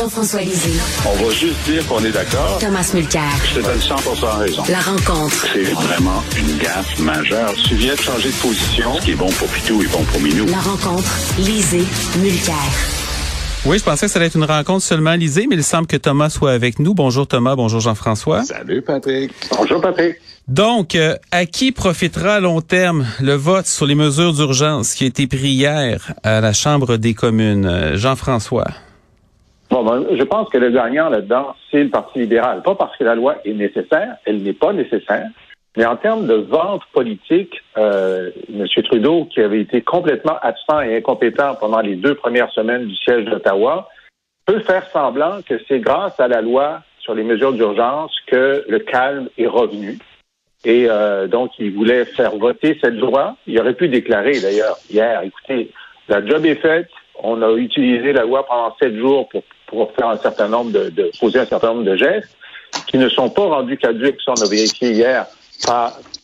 Jean-François Lisée. On va juste dire qu'on est d'accord. Thomas Mulcair. Je te donne 100 raison. La rencontre. C'est vraiment une gaffe majeure. Tu viens de changer de position. Ce qui est bon pour Pitou est bon pour Minou. La rencontre. Lisée. Mulcair. Oui, je pensais que ça allait être une rencontre seulement lisée, mais il semble que Thomas soit avec nous. Bonjour Thomas, bonjour Jean-François. Salut Patrick. Bonjour Patrick. Donc, euh, à qui profitera à long terme le vote sur les mesures d'urgence qui a été pris hier à la Chambre des communes? Euh, Jean-François. Bon, ben, je pense que le gagnant là-dedans, c'est le Parti libéral. Pas parce que la loi est nécessaire, elle n'est pas nécessaire, mais en termes de vente politique, euh, M. Trudeau, qui avait été complètement absent et incompétent pendant les deux premières semaines du siège d'Ottawa, peut faire semblant que c'est grâce à la loi sur les mesures d'urgence que le calme est revenu. Et euh, donc, il voulait faire voter cette loi. Il aurait pu déclarer, d'ailleurs, hier, écoutez, la job est faite, on a utilisé la loi pendant sept jours pour pour faire un certain nombre de, poser un certain nombre de gestes qui ne sont pas rendus caducs, ça on a vérifié hier,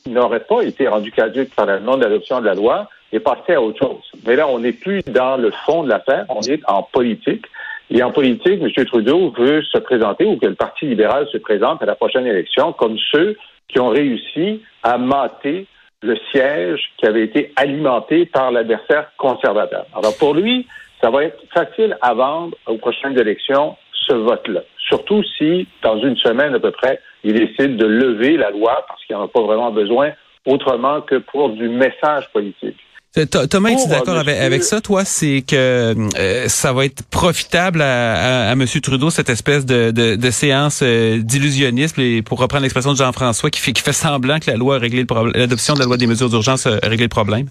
qui n'auraient pas été rendus caducs par la non-adoption de la loi et passer à autre chose. Mais là, on n'est plus dans le fond de l'affaire, on est en politique. Et en politique, M. Trudeau veut se présenter ou que le Parti libéral se présente à la prochaine élection comme ceux qui ont réussi à mater le siège qui avait été alimenté par l'adversaire conservateur. Alors pour lui, ça va être facile à vendre aux prochaines élections, ce vote-là. Surtout si, dans une semaine à peu près, il décide de lever la loi parce qu'il n'y en a pas vraiment besoin autrement que pour du message politique. Thomas, es-tu d'accord avec, avec, ça, toi? C'est que euh, ça va être profitable à, à, à, M. Trudeau, cette espèce de, de, de séance euh, d'illusionnisme, et pour reprendre l'expression de Jean-François, qui fait, qui fait semblant que la loi a réglé le problème, l'adoption de la loi des mesures d'urgence a réglé le problème?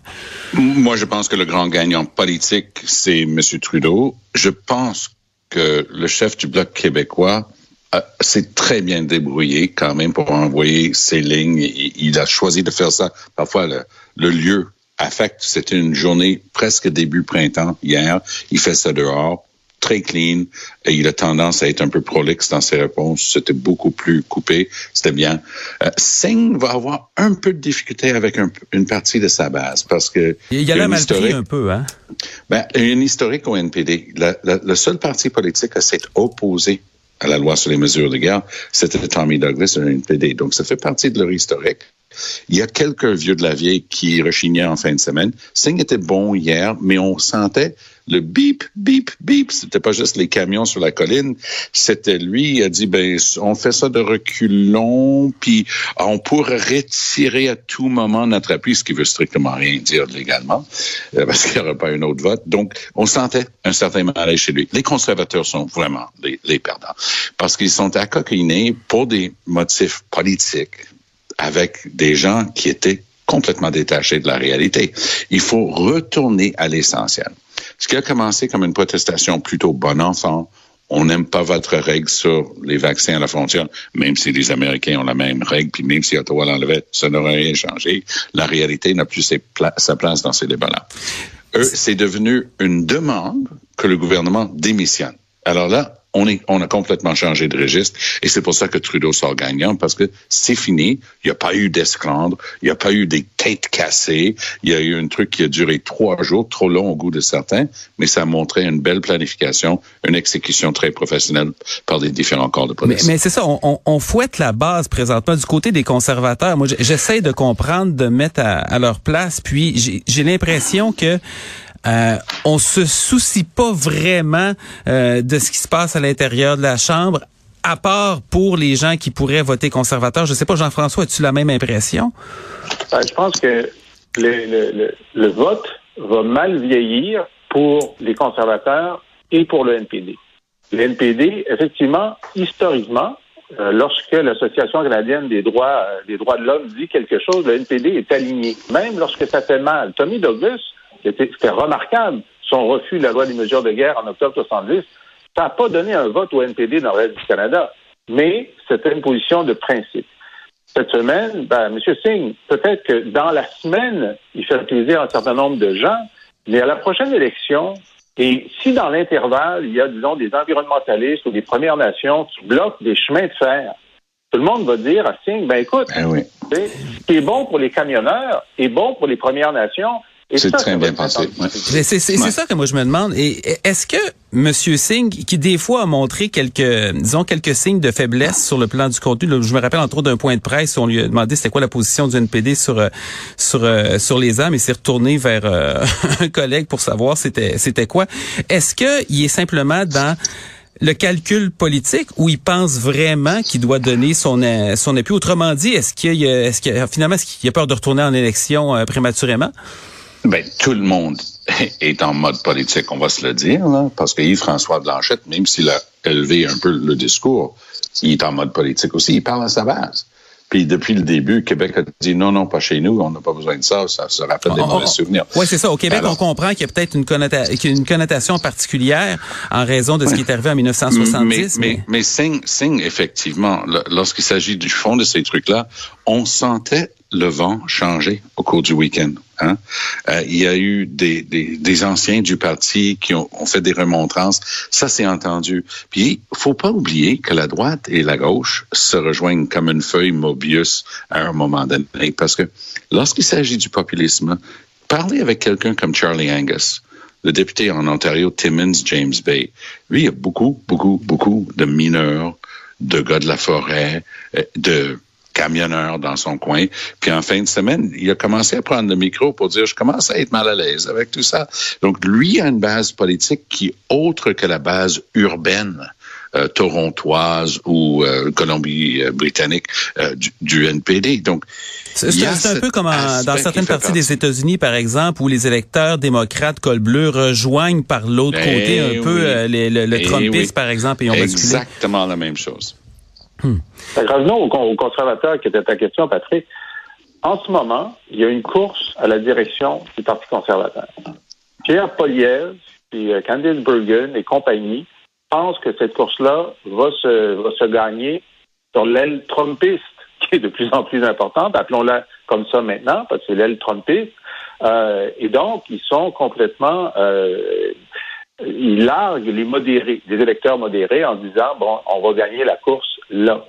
Moi, je pense que le grand gagnant politique, c'est M. Trudeau. Je pense que le chef du Bloc québécois s'est très bien débrouillé quand même pour envoyer ses lignes. Il, a choisi de faire ça. Parfois, le, le lieu affecte. C'était une journée presque début printemps hier. Il fait ça dehors, très clean. Et il a tendance à être un peu prolixe dans ses réponses. C'était beaucoup plus coupé. C'était bien. Euh, Singh va avoir un peu de difficulté avec un, une partie de sa base parce que il y a la pris un peu, hein? Ben, une historique au NPD. La, la, le seul parti politique à s'être opposé à la loi sur les mesures de guerre, c'était Tommy Douglas et le NPD. Donc, ça fait partie de leur historique. Il y a quelques vieux de la vieille qui rechignaient en fin de semaine. Singh était bon hier, mais on sentait le bip, bip, bip. C'était pas juste les camions sur la colline. C'était lui, il a dit, ben, on fait ça de reculons, puis on pourrait retirer à tout moment notre appui, ce qui veut strictement rien dire légalement, euh, parce qu'il n'y aurait pas un autre vote. Donc, on sentait un certain malaise chez lui. Les conservateurs sont vraiment les, les perdants, parce qu'ils sont accoquinés pour des motifs politiques, avec des gens qui étaient complètement détachés de la réalité. Il faut retourner à l'essentiel. Ce qui a commencé comme une protestation plutôt bon enfant, on n'aime pas votre règle sur les vaccins à la frontière, même si les Américains ont la même règle, puis même si Ottawa l'enlevait, ça n'aurait rien changé. La réalité n'a plus sa place dans ces débats-là. Eux, c'est devenu une demande que le gouvernement démissionne. Alors là, on, a complètement changé de registre et c'est pour ça que Trudeau sort gagnant parce que c'est fini. Il n'y a pas eu d'esclandre, il n'y a pas eu des têtes cassées. Il y a eu un truc qui a duré trois jours, trop long au goût de certains, mais ça a montré une belle planification, une exécution très professionnelle par les différents corps de police. Mais, c'est ça, on, fouette la base présentement du côté des conservateurs. Moi, j'essaie de comprendre, de mettre à, à leur place, puis j'ai l'impression que euh, on se soucie pas vraiment euh, de ce qui se passe à l'intérieur de la Chambre, à part pour les gens qui pourraient voter conservateur. Je sais pas, Jean-François, as-tu la même impression? Euh, je pense que le, le, le, le, vote va mal vieillir pour les conservateurs et pour le NPD. Le NPD, effectivement, historiquement, euh, lorsque l'Association canadienne des droits euh, des droits de l'homme dit quelque chose, le NPD est aligné, même lorsque ça fait mal. Tommy Douglas, c'était remarquable, son refus de la loi des mesures de guerre en octobre 70, ça n'a pas donné un vote au NPD dans le reste du Canada, mais c'était une position de principe. Cette semaine, ben, M. Singh, peut-être que dans la semaine, il fait plaisir à un certain nombre de gens, mais à la prochaine élection, et si dans l'intervalle, il y a, disons, des environnementalistes ou des Premières Nations qui bloquent des chemins de fer, tout le monde va dire à Singh, ben écoute, oui. ce qui est bon pour les camionneurs est bon pour les Premières Nations. C'est ça, très bien pensé, ouais. C'est Ouais. ça que moi je me demande. Et est-ce que M. Singh, qui des fois a montré quelques, disons quelques signes de faiblesse sur le plan du contenu, là, je me rappelle entre autres d'un point de presse où on lui a demandé c'était quoi la position du NPD sur euh, sur euh, sur les armes, et s'est retourné vers euh, un collègue pour savoir c'était c'était quoi. Est-ce que il est simplement dans le calcul politique ou il pense vraiment qu'il doit donner son son appui? Autrement dit, est-ce qu'il y a, est-ce qu'il y a- finalement est-ce qu'il a peur de retourner en élection euh, prématurément? Ben, tout le monde est en mode politique, on va se le dire, là, parce que Yves-François Blanchette, même s'il a élevé un peu le discours, il est en mode politique aussi. Il parle à sa base. Puis depuis le début, Québec a dit non, non, pas chez nous, on n'a pas besoin de ça, ça se rappelle des On- mauvais on- souvenirs. Oui, c'est ça. Au Québec, Alors- on comprend qu'il y a peut-être une, connota- une connotation particulière en raison de ce qui est arrivé en 1970. Mais, mais, mais Singh, Singh, effectivement, le- lorsqu'il s'agit du fond de ces trucs-là, on sentait le vent changer au cours du week-end. Hein? Euh, il y a eu des, des, des anciens du parti qui ont, ont fait des remontrances. Ça, c'est entendu. Puis, faut pas oublier que la droite et la gauche se rejoignent comme une feuille Mobius à un moment donné. Parce que lorsqu'il s'agit du populisme, parlez avec quelqu'un comme Charlie Angus le député en Ontario, Timmins James Bay. Lui, il y a beaucoup, beaucoup, beaucoup de mineurs, de gars de la forêt, euh, de camionneurs dans son coin. Puis en fin de semaine, il a commencé à prendre le micro pour dire, je commence à être mal à l'aise avec tout ça. Donc, lui a une base politique qui autre que la base urbaine euh, torontoise ou euh, Colombie-Britannique euh, du, du NPD. Donc, C'est un peu comme en- dans certaines parties des. États-Unis, par exemple, où les électeurs démocrates col bleu rejoignent par l'autre Eh côté un peu oui. euh, les- le, le Eh Trumpisme, oui. par exemple, et on. Exactement la même chose. Que Revenons aux, con- aux conservateurs qui était ta question, Patrick. En ce moment, il y a une course à la direction du Parti conservateur. Pierre Poliev, puis euh, Candice Bergen et compagnie pensent que cette course-là va se, va se gagner sur l'aile trumpiste, qui est de plus en plus importante. Appelons-la comme ça maintenant, parce que c'est l'aile trumpiste. Euh, et donc, ils sont complètement... Euh, ils larguent les modérés, les électeurs modérés en disant, bon, on va gagner la course là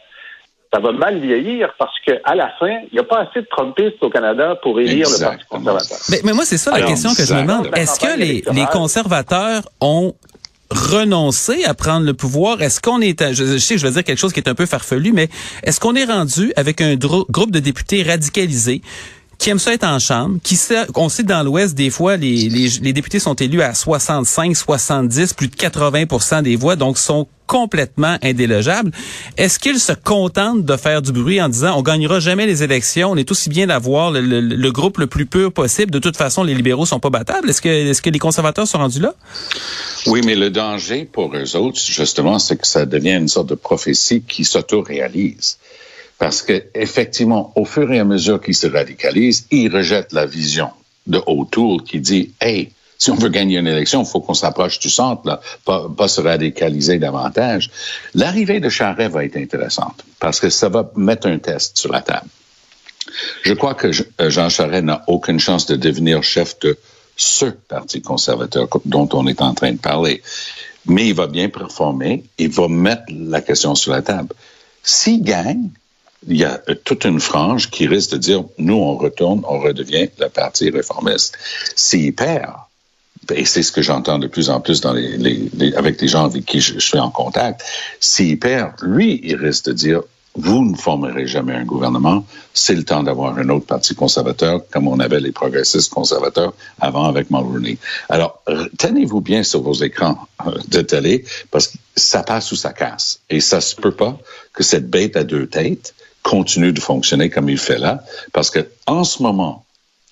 ça va mal vieillir parce qu'à la fin, il n'y a pas assez de Trumpistes au Canada pour élire le Parti conservateur. Mais, mais moi, c'est ça la Alors, question que je me demande. Est-ce que les, les conservateurs ont renoncé à prendre le pouvoir? Est-ce qu'on est, à- je, je sais que je vais dire quelque chose qui est un peu farfelu, mais est-ce qu'on est rendu avec un groupe de députés radicalisés qui aiment ça être en chambre, qui sait, on sait dans l'Ouest, des fois, les, députés sont élus à 65, 70, plus de 80 des voix, donc sont complètement indélogeables. Est-ce qu'ils se contentent de faire du bruit en disant on gagnera jamais les élections, on est aussi bien d'avoir le, le- le groupe le plus pur possible. De toute façon, les libéraux sont pas battables? Est-ce que, est-ce que les conservateurs sont rendus là? Oui, mais le danger pour eux autres, justement, c'est que ça devient une sorte de prophétie qui s'auto-réalise. Parce que, effectivement, au fur et à mesure qu'ils se radicalisent, ils rejettent la vision de O'Toole qui dit, hey, si on veut gagner une élection, il faut qu'on s'approche du centre, là, pas, pas se radicaliser davantage. L'arrivée de Charest va être intéressante parce que ça va mettre un test sur la table. Je crois que euh, Jean Charest n'a aucune chance de devenir chef de ce parti conservateur dont on est en train de parler. Mais il va bien performer, il va mettre la question sur la table. S'il gagne, il y a euh, toute une frange qui risque de dire, nous, on retourne, on redevient le parti réformiste. S'il perd, et c'est ce que j'entends de plus en plus avec les gens avec qui je, je suis en contact, s'il perd, lui, il risque de dire, vous ne formerez jamais un gouvernement, c'est le temps d'avoir un autre parti conservateur, comme on avait les progressistes conservateurs avant avec Mulroney. Alors, tenez-vous bien sur vos écrans euh, de télé, parce que ça passe ou ça casse. Et ça se peut pas que cette bête à deux têtes continue de fonctionner comme il fait là, parce que en ce moment,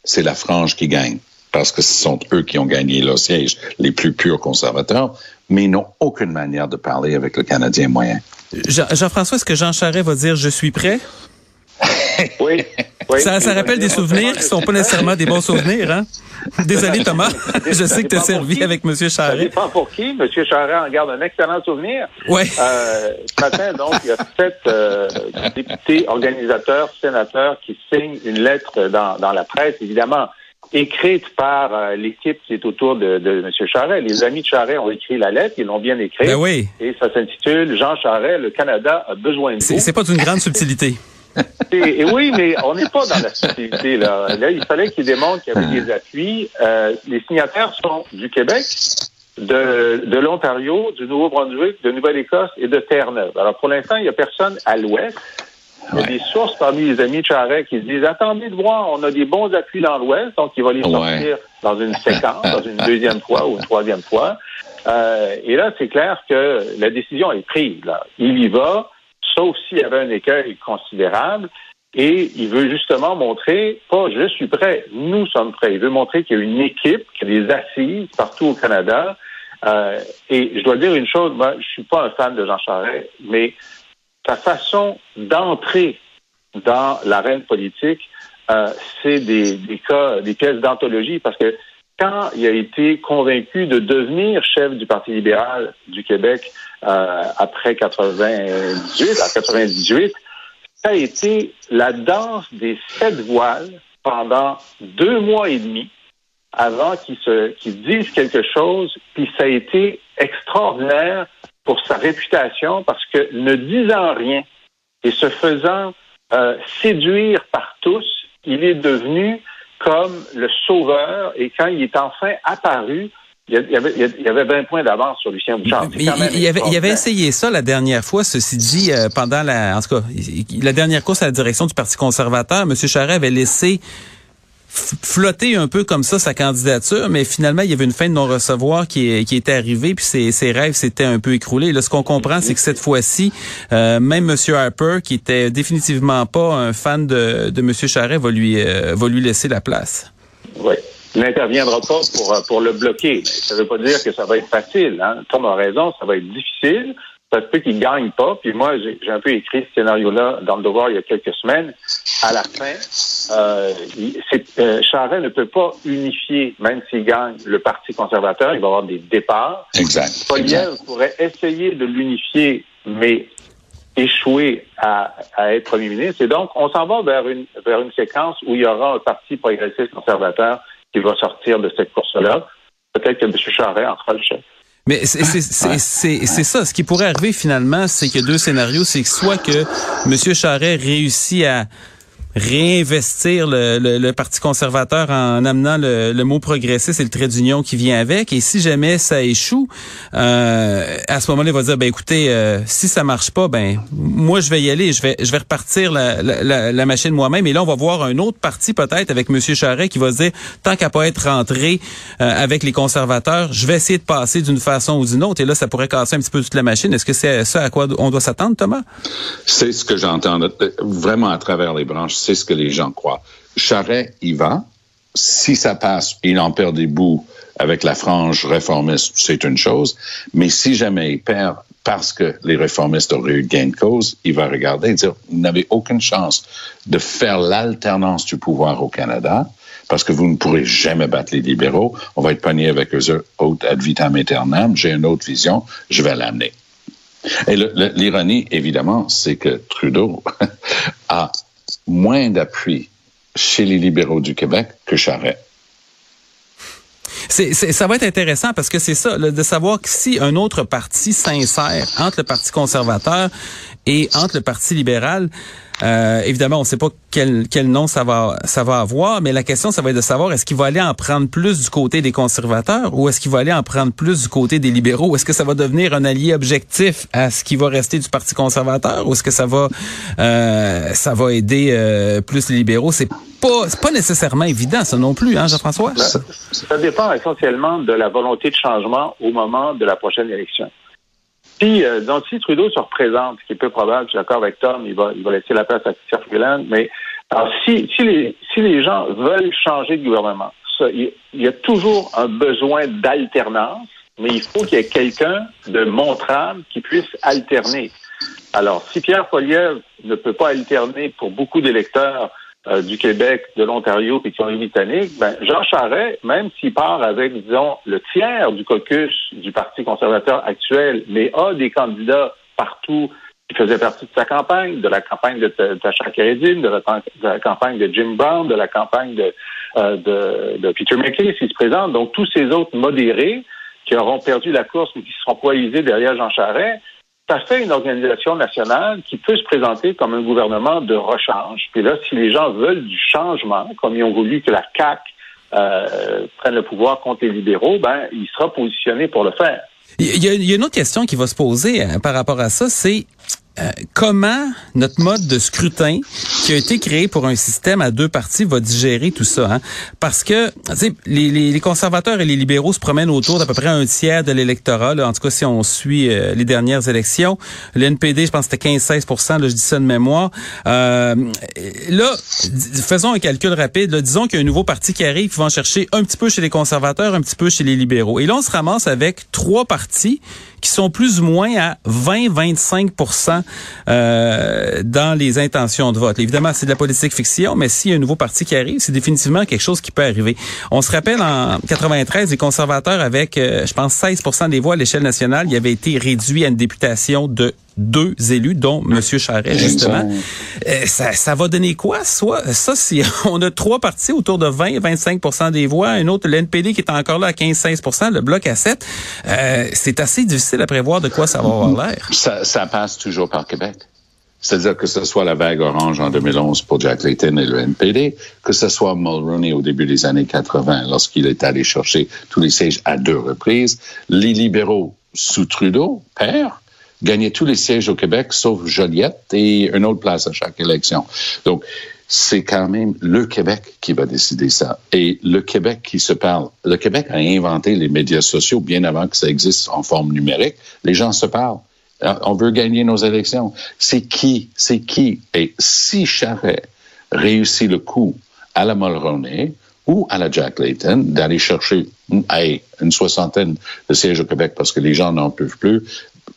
c'est la frange qui gagne. parce que ce sont eux qui ont gagné leur siège, les plus purs conservateurs, mais ils n'ont aucune manière de parler avec le Canadien moyen. Jean- Jean-François, est-ce que Jean Charest va dire je suis prêt? Oui. oui. Ça, ça rappelle des souvenirs qui sont pas nécessairement des bons souvenirs, hein? Désolé, Thomas. Je sais que tu as Ça servi avec M. Ça Charest. dépend pour qui. M. Charest en garde un excellent souvenir. Ouais. Euh, ce matin, donc, il y a sept euh, députés, organisateurs, sénateurs qui signent une lettre dans, dans la presse, évidemment écrite par euh, l'équipe qui est autour de, de M. Charest. Les amis de Charest ont écrit la lettre, ils l'ont bien écrite. Ben oui. Et ça s'intitule Jean Charest, le Canada a besoin de vous. c'est pas d'une grande subtilité. Et, et oui, mais on n'est pas dans la subtilité. Là, là il fallait qu'il démontre qu'il y avait des appuis. Euh, les signataires sont du Québec, de, de l'Ontario, du Nouveau-Brunswick, de Nouvelle-Écosse et de Terre-Neuve. Alors, pour l'instant, il n'y a personne à l'ouest. Il y a des sources parmi les amis de Charest qui se disent attendez de voir, on a des bons appuis dans l'ouest, donc il va les Ouais. sortir dans une séquence, dans une deuxième fois ou une troisième fois. Euh, et là, c'est clair que la décision est prise. Là. Il y va, sauf s'il y avait un écueil considérable. Et il veut justement montrer, pas je suis prêt, nous sommes prêts. Il veut montrer qu'il y a une équipe, qu'il y a des assises partout au Canada. Euh, et je dois dire une chose, moi, je suis pas un fan de Jean Charest, mais sa façon d'entrer dans l'arène politique, euh, c'est des, cas, des pièces d'anthologie, parce que quand il a été convaincu de devenir chef du Parti libéral du Québec euh, après 98, à 98, ça a été la danse des sept voiles pendant deux mois et demi avant qu'il se qu'il dise quelque chose, puis ça a été extraordinaire pour sa réputation parce que ne disant rien et se faisant euh, séduire par tous, il est devenu comme le sauveur et quand il est enfin apparu, il y avait, il y avait 20 points d'avance sur Lucien Bouchard. Mais il, il avait, il avait essayé ça la dernière fois, ceci dit, euh, pendant la, en tout cas, la dernière course à la direction du Parti conservateur, M. Charest avait laissé flotter un peu comme ça sa candidature, mais finalement, il y avait une fin de non-recevoir qui, était arrivée, puis ses, rêves s'étaient un peu écroulés. Là, ce qu'on comprend, c'est que cette fois-ci, euh, même M. Harper, qui était définitivement pas un fan de, de M. Charest, va lui, euh, va lui laisser la place. Oui. Il n'interviendra pas pour, euh, le bloquer. Ça ne veut pas dire que ça va être facile. Hein. Tom a raison, ça va être difficile. Ça se peut qu'il ne gagne pas. Puis moi, j'ai un peu écrit ce scénario-là dans le devoir il y a quelques semaines. À la fin, euh, euh, Charest ne peut pas unifier, même s'il gagne le Parti conservateur, il va y avoir des départs. Exact. exact. Poliev pourrait essayer de l'unifier, mais échouer à, à être premier ministre. Et donc, on s'en va vers une, vers une séquence où il y aura un parti progressiste conservateur qui va sortir de cette course-là. Peut-être que M. Charest en fera le chef. Mais c'est c'est- c'est- c'est- c'est ça. Ce qui pourrait arriver finalement, c'est a deux scénarios. C'est que soit que M. Charest réussit à réinvestir le, le- le Parti conservateur en amenant le, le mot progressiste et le trait d'union qui vient avec. Et si jamais ça échoue, euh, à ce moment-là, il va dire, ben écoutez, euh, si ça marche pas, ben moi je vais y aller, je vais je vais repartir la, la, la- machine moi-même. Et là, on va voir un autre parti peut-être avec M. Charest qui va se dire, tant qu'à pas être rentré euh, avec les conservateurs, je vais essayer de passer d'une façon ou d'une autre. Et là, ça pourrait casser un petit peu toute la machine. Est-ce que c'est ça à quoi on doit s'attendre, Thomas? C'est ce que j'entends vraiment à travers les branches. C'est ce que les gens croient. Charret, il va. Si ça passe, il en perd des bouts avec la frange réformiste, c'est une chose. Mais si jamais il perd parce que les réformistes auraient eu gain de cause, il va regarder et dire, vous n'avez aucune chance de faire l'alternance du pouvoir au Canada parce que vous ne pourrez jamais battre les libéraux. On va être pogné avec eux autres ad vitam aeternam. J'ai une autre vision, je vais l'amener. Et l'ironie, évidemment, c'est que Trudeau a moins d'appui chez les libéraux du Québec que c'est- ça va être intéressant parce que c'est ça, de savoir que si un autre parti s'insère entre le Parti conservateur et entre le Parti libéral, euh, évidemment, on ne sait pas quel, quel nom ça va, ça va avoir, mais la question, ça va être de savoir est-ce qu'il va aller en prendre plus du côté des conservateurs ou est-ce qu'il va aller en prendre plus du côté des libéraux? Est-ce que ça va devenir un allié objectif à ce qui va rester du Parti conservateur ou est-ce que ça va, euh, ça va aider euh, plus les libéraux? C'est pas, pas nécessairement évident, ça non plus, hein, Jean-François? Ça dépend essentiellement de la volonté de changement au moment de la prochaine élection. Si, euh, donc, si Trudeau se représente, ce qui est peu probable, je suis d'accord avec Tom, il va, il va laisser la place à Chrystia Freeland, mais alors, si, si, les, si les gens veulent changer de gouvernement, il y a toujours un besoin d'alternance, mais il faut qu'il y ait quelqu'un de montrable qui puisse alterner. Alors, si Pierre Poilievre ne peut pas alterner pour beaucoup d'électeurs euh, du Québec, de l'Ontario et qui ont britannique, ben, Jean Charest, même s'il part avec, disons, le tiers du caucus du Parti conservateur actuel, mais a des candidats partout qui faisaient partie de sa campagne, de la campagne de Tasha Keredin, de, la, campagne de Jim Brown, de la campagne de, euh, de, de Peter McKay, s'il se présente. Donc, tous ces autres modérés qui auront perdu la course mais qui seront poisés derrière Jean Charest, ça fait une organisation nationale qui peut se présenter comme un gouvernement de rechange. Puis là, si les gens veulent du changement, comme ils ont voulu que la CAQ euh, prenne le pouvoir contre les libéraux, ben, il sera positionné pour le faire. Il y, a, une autre question qui va se poser hein, par rapport à ça, c'est euh, comment notre mode de scrutin qui a été créé pour un système à deux parties va digérer tout ça hein? Parce que les, les, les, conservateurs et les libéraux se promènent autour d'à peu près un tiers de l'électorat. En tout cas, si on suit euh, les dernières élections, le NPD, je pense que c'était 15-16 là, je dis ça de mémoire. Euh, là, faisons un calcul rapide. disons qu'il y a un nouveau parti qui arrive, qui va en chercher un petit peu chez les conservateurs, un petit peu chez les libéraux. Et là, on se ramasse avec trois partis qui sont plus ou moins à 20-25 euh, dans les intentions de vote. Évidemment, c'est de la politique fiction, mais s'il y a un nouveau parti qui arrive, c'est définitivement quelque chose qui peut arriver. On se rappelle en 93, les conservateurs avec, euh, je pense, 16% des voix à l'échelle nationale, il avait été réduit à une députation de deux élus, dont M. Charret, justement. Euh, ça, ça va donner quoi? Soit, ça, si on a trois partis autour de 20-25% des voix, un autre, l'NPD qui est encore là à 15-16 le bloc à 7, euh, c'est assez difficile à prévoir de quoi ça va avoir l'air. Ça, ça passe toujours par Québec. C'est-à-dire que ce soit la vague orange en 2011 pour Jack Layton et le NPD, que ce soit Mulroney au début des années 80 lorsqu'il est allé chercher tous les sièges à deux reprises, les libéraux sous Trudeau, père, gagner tous les sièges au Québec, sauf Joliette et une autre place à chaque élection. Donc, c'est quand même le Québec qui va décider ça. Et le Québec qui se parle. Le Québec a inventé les médias sociaux bien avant que ça existe en forme numérique. Les gens se parlent. Euh, on veut gagner nos élections. C'est qui? C'est qui? Et si Charret réussit le coup à la Mulroney ou à la Jack Layton d'aller chercher une soixantaine de sièges au Québec parce que les gens n'en peuvent plus,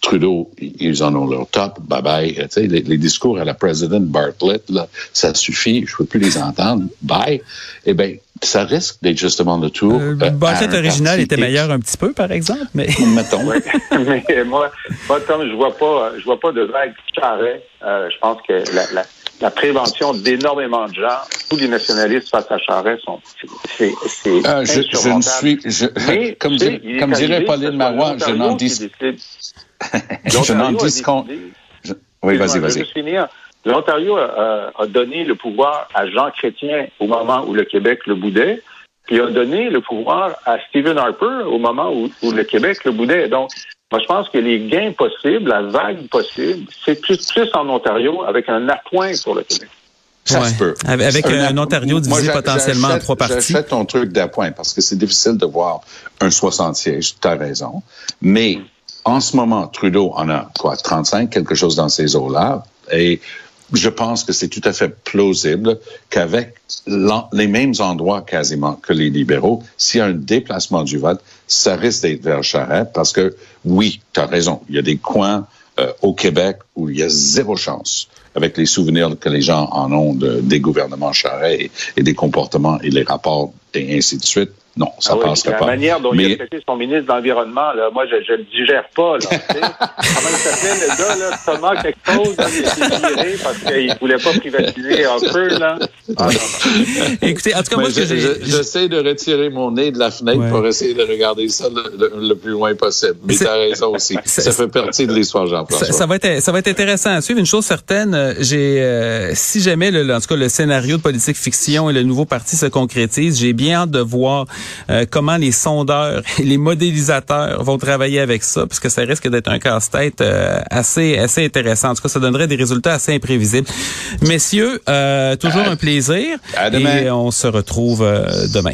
Trudeau, ils en ont leur top, bye bye. Tu sais, les, discours à la présidente Bartlett, là, ça suffit, je ne peux plus les entendre, bye. Eh bien, ça risque d'être justement le tour. Euh, euh Bartlett original était meilleur un petit peu, par exemple, mais. Mettons. mais moi, moi, comme je vois pas, je vois pas de vague charret, euh, je pense que la, la, la prévention d'énormément de gens, tous les nationalistes face à Charest sont, c'est, c'est euh, je, je, ne suis, je, comme, comme dirait Pauline Marois, je n'en dis, je n'en dis qu'on, oui, vas-y, vas-y. L'Ontario a, a, donné le pouvoir à Jean Chrétien au moment où le Québec le boudait, puis a donné le pouvoir à Stephen Harper au moment où, où le Québec le boudait. Donc, moi, je pense que les gains possibles, la vague possible, c'est plus, plus en Ontario avec un appoint pour le Québec. Ça se peut. Avec un, Ontario divisé potentiellement en trois parties. J'achète ton truc d'appoint parce que c'est difficile de voir un 60 sièges. Tu as raison. Mais en ce moment, Trudeau en a quoi, 35, quelque chose dans ces eaux-là. Et je pense que c'est tout à fait plausible qu'avec les mêmes endroits quasiment que les libéraux, s'il y a un déplacement du vote, ça risque d'être vers Charette parce que oui, tu as raison, il y a des coins euh, au Québec où il y a zéro chance avec les souvenirs que les gens en ont des gouvernements Charest et des comportements et les rapports et ainsi de suite. Non, ça ah passe pas. La manière dont il a traité son ministre de l'Environnement, là, moi, je ne le digère pas. Là, Comment il s'appelait, le gars, là, Thomas quelque chose, là, il s'est viré parce qu'il ne voulait pas privatiser un peu. Là. Ah, Écoutez, en tout cas, moi, J'essaie de retirer mon nez de la fenêtre pour essayer de regarder ça le, plus loin possible. Mais tu as raison aussi. Ça fait partie de l'histoire, Jean-François. Ça, va être, ça va être intéressant à suivre. Une chose certaine, euh, j'ai, euh, si jamais, le, en tout cas, le scénario de politique fiction et le nouveau parti se concrétise, j'ai bien hâte de voir euh, comment les sondeurs et les modélisateurs vont travailler avec ça, parce que ça risque d'être un casse-tête euh, assez assez intéressant. En tout cas, ça donnerait des résultats assez imprévisibles. Messieurs, euh, toujours un plaisir. À demain. Et on se retrouve demain.